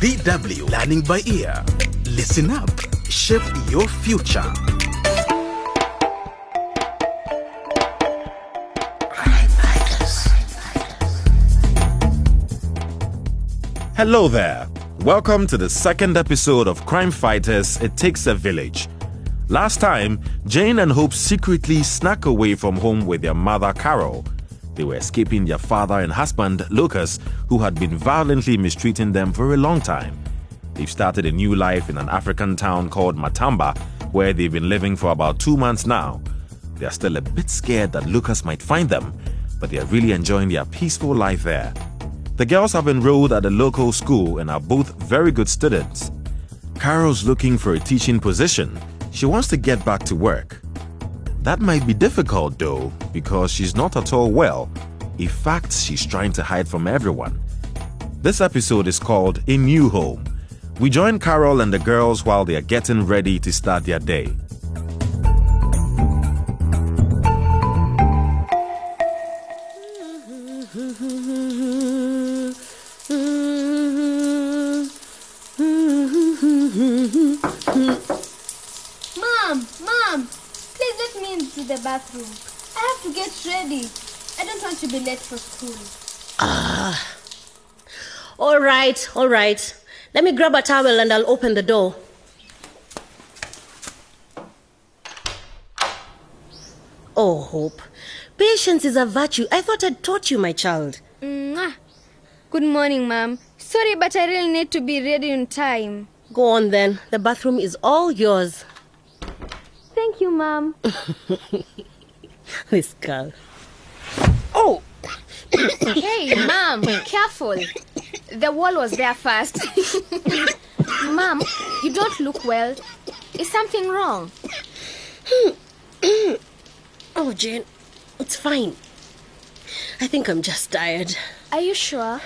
DW Learning by Ear. Listen up, shape your future. Hello there. Welcome to the second episode of Crime Fighters It Takes a Village. Last time, Jane and Hope secretly snuck away from home with their mother, Carol. They were escaping their father and husband, Lucas, who had been violently mistreating them for a long time. They've started a new life in an African town called Matamba, where they've been living for about two months now. They are still a bit scared that Lucas might find them, but they are really enjoying their peaceful life there. The girls have enrolled at a local school and are both very good students. Carol's looking for a teaching position. She wants to get back to work. That might be difficult though, because she's not at all well. In fact, she's trying to hide from everyone. This episode is called A New Home. We join Carol and the girls while they are getting ready to start their day. Mom, Mom, please let me into the bathroom. I have to get ready. I don't want to be late for school. Ah. All right, all right. Let me grab a towel and I'll open the door. Oh, Hope. Patience is a virtue. I thought I'd taught you, my child. Mwah. Good morning, Mom. Sorry, but I really need to be ready in time. Go on then. The bathroom is all yours. Thank you, Mom. This girl. Oh! hey, Mom, careful. The wall was there first. Mom, you don't look well. Is something wrong? Oh, Jane, it's fine. I think I'm just tired. Are you sure?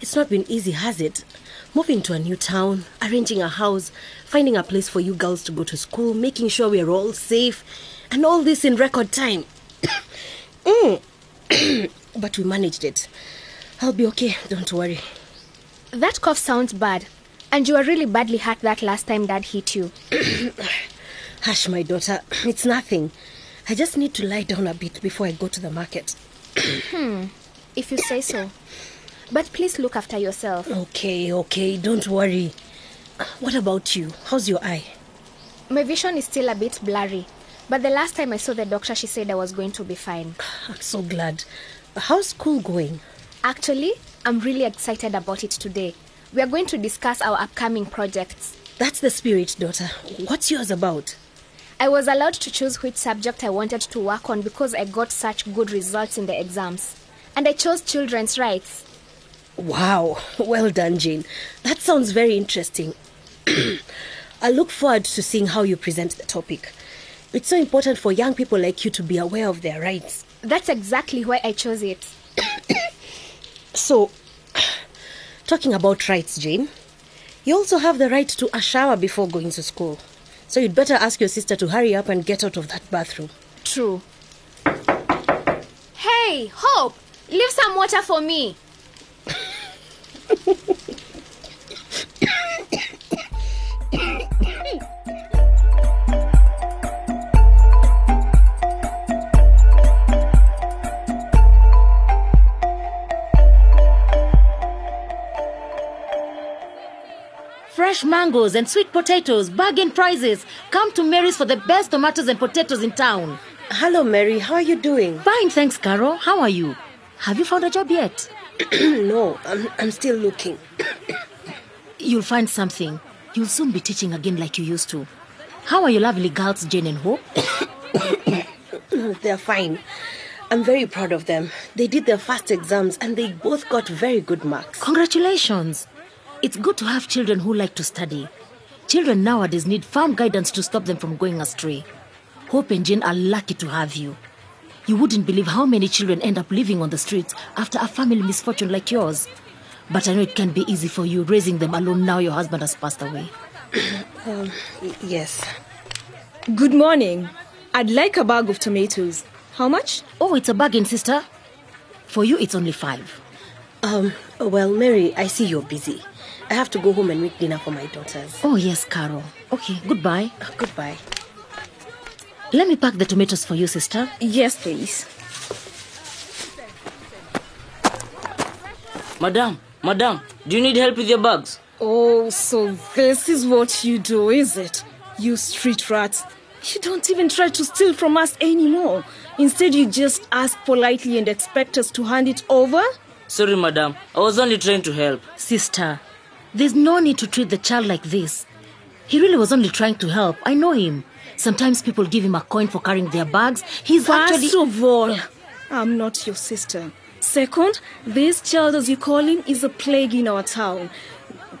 It's not been easy, has it? Moving to a new town, arranging a house, finding a place for you girls to go to school, making sure we are all safe, and all this in record time. Mm. but we managed it. I'll be okay, don't worry. That cough sounds bad. And you were really badly hurt that last time Dad hit you. Hush, my daughter. It's nothing. I just need to lie down a bit before I go to the market. hmm, If you say so. But please look after yourself. Okay, okay, don't worry. What about you? How's your eye? My vision is still a bit blurry. But the last time I saw the doctor, she said I was going to be fine. I'm so glad. How's school going? Actually, I'm really excited about it today. We are going to discuss our upcoming projects. That's the spirit, daughter. What's yours about? I was allowed to choose which subject I wanted to work on because I got such good results in the exams. And I chose children's rights. Wow, well done, Jane. That sounds very interesting. I look forward to seeing how you present the topic. It's so important for young people like you to be aware of their rights. That's exactly why I chose it. So, talking about rights, Jane, you also have the right to a shower before going to school. So you'd better ask your sister to hurry up and get out of that bathroom. True. Hey, Hope! Leave some water for me. mangoes and sweet potatoes, bargain prices. Come to Mary's for the best tomatoes and potatoes in town. Hello, Mary. How are you doing? Fine, thanks, Carol. How are you? Have you found a job yet? no, I'm, I'm still looking. You'll find something. You'll soon be teaching again like you used to. How are your lovely girls, Jane and Hope? They're fine. I'm very proud of them. They did their first exams and they both got very good marks. Congratulations. It's good to have children who like to study. Children nowadays need firm guidance to stop them from going astray. Hope and Jane are lucky to have you. You wouldn't believe how many children end up living on the streets after a family misfortune like yours. But I know it can't be easy for you raising them alone now your husband has passed away. Y- yes. Good morning. I'd like a bag of tomatoes. How much? Oh, it's a bargain, sister. For you, it's only five. Um, well, Mary, I see you're busy. I have to go home and make dinner for my daughters. Oh, yes, Carol. Okay, goodbye. Oh, goodbye. Let me pack the tomatoes for you, sister. Yes, please. Madam, madam, do you need help with your bags? Oh, so this is what you do, is it? You street rats. You don't even try to steal from us anymore. Instead, you just ask politely and expect us to hand it over? Sorry, madam. I was only trying to help. Sister, there's no need to treat the child like this. He really was only trying to help. I know him. Sometimes people give him a coin for carrying their bags. He's actually. First of all, I'm not your sister. Second, this child, as you call him, is a plague in our town.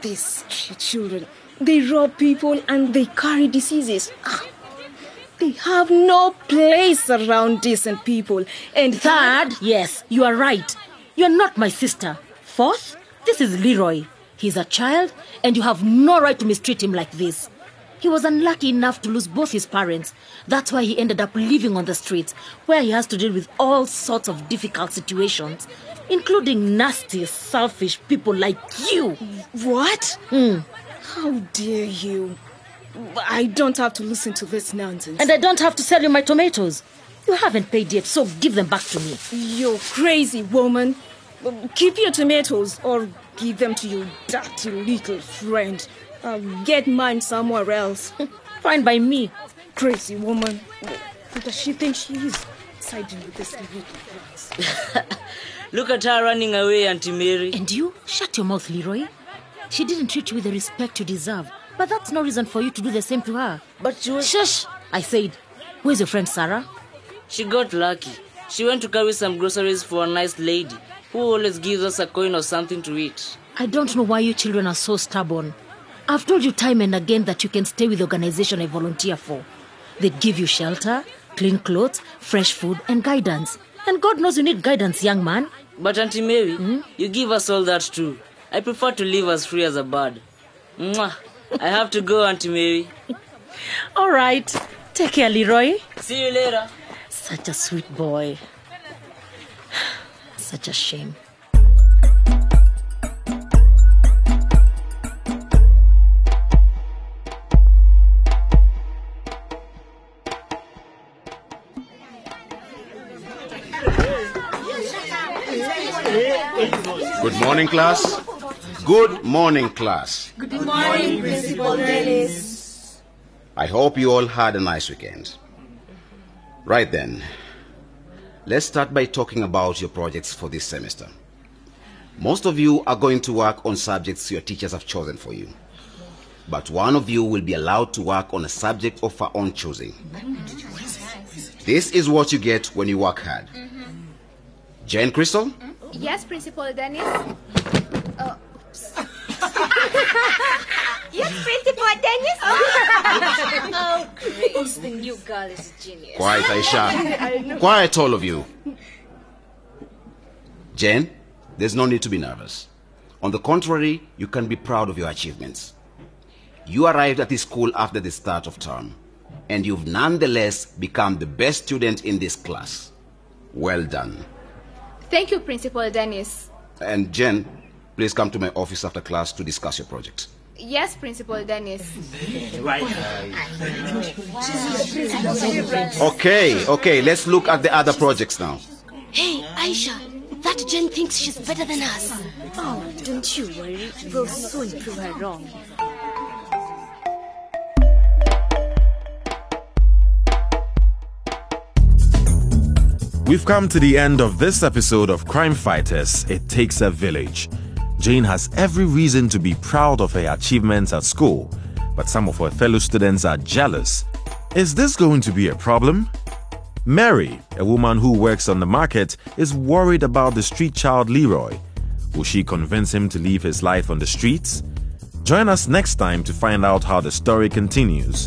These children, they rob people and they carry diseases. Ah, They have no place around decent people. And Third, yes, you are right. You are not my sister. Fourth, this is Leroy. He's a child, and you have no right to mistreat him like this. He was unlucky enough to lose both his parents. That's why he ended up living on the streets, where he has to deal with all sorts of difficult situations, including nasty, selfish people like you. What? Hmm. How dare you? I don't have to listen to this nonsense. And I don't have to sell you my tomatoes. You haven't paid yet, so give them back to me. You crazy woman. Um, keep your tomatoes or give them to your dirty little friend. I'll get mine somewhere else. Fine by me. crazy woman. Who does she think she is? Siding with this little rats. Look at her running away, Auntie Mary. And you? Shut your mouth, Leroy. She didn't treat you with the respect you deserve. But that's no reason for you to do the same to her. But she was. Shush! I said. Where's your friend Sarah? She got lucky. She went to carry some groceries for a nice lady who always gives us a coin or something to eat. I don't know why you children are so stubborn. I've told you time and again that you can stay with the organization I volunteer for. They give you shelter, clean clothes, fresh food, and guidance. And God knows you need guidance, young man. But Auntie Mary, you give us all that too. I prefer to live as free as a bird. Mwah. I have to go, Auntie Mary. All right. Take care, Leroy. See you later. Such a sweet boy. Such a shame. Good morning, class. Good morning, class. Good morning, Principal Dennis. I hope you all had a nice weekend. Right then, let's start by talking about your projects for this semester. Most of you are going to work on subjects your teachers have chosen for you. But one of you will be allowed to work on a subject of her own choosing. This is what you get when you work hard. Jane Crystal? Yes, Principal Dennis. Oops. Uh, yes, Principal Dennis. oh, Grace, the new girl is a genius. Quiet, Aisha. Quiet, all of you. Jen, there's no need to be nervous. On the contrary, you can be proud of your achievements. You arrived at this school after the start of term, and you've nonetheless become the best student in this class. Well done. Thank you, Principal Dennis. And Jen, please come to my office after class to discuss your project. Yes, Principal Dennis. Okay, okay, let's look at the other projects now. Hey, Aisha, that Jen thinks she's better than us. Oh, don't you worry. We'll soon prove her wrong. We've come to the end of this episode of Crime Fighters It Takes a Village. Jane has every reason to be proud of her achievements at school, but some of her fellow students are jealous. Is this going to be a problem? Mary, a woman who works on the market, is worried about the street child Leroy. Will she convince him to leave his life on the streets? Join us next time to find out how the story continues.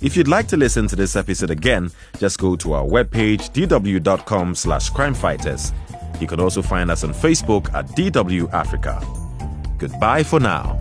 If you'd like to listen to this episode again, just go to our webpage dw.com slash crimefighters. You can also find us on Facebook at DW Africa. Goodbye for now.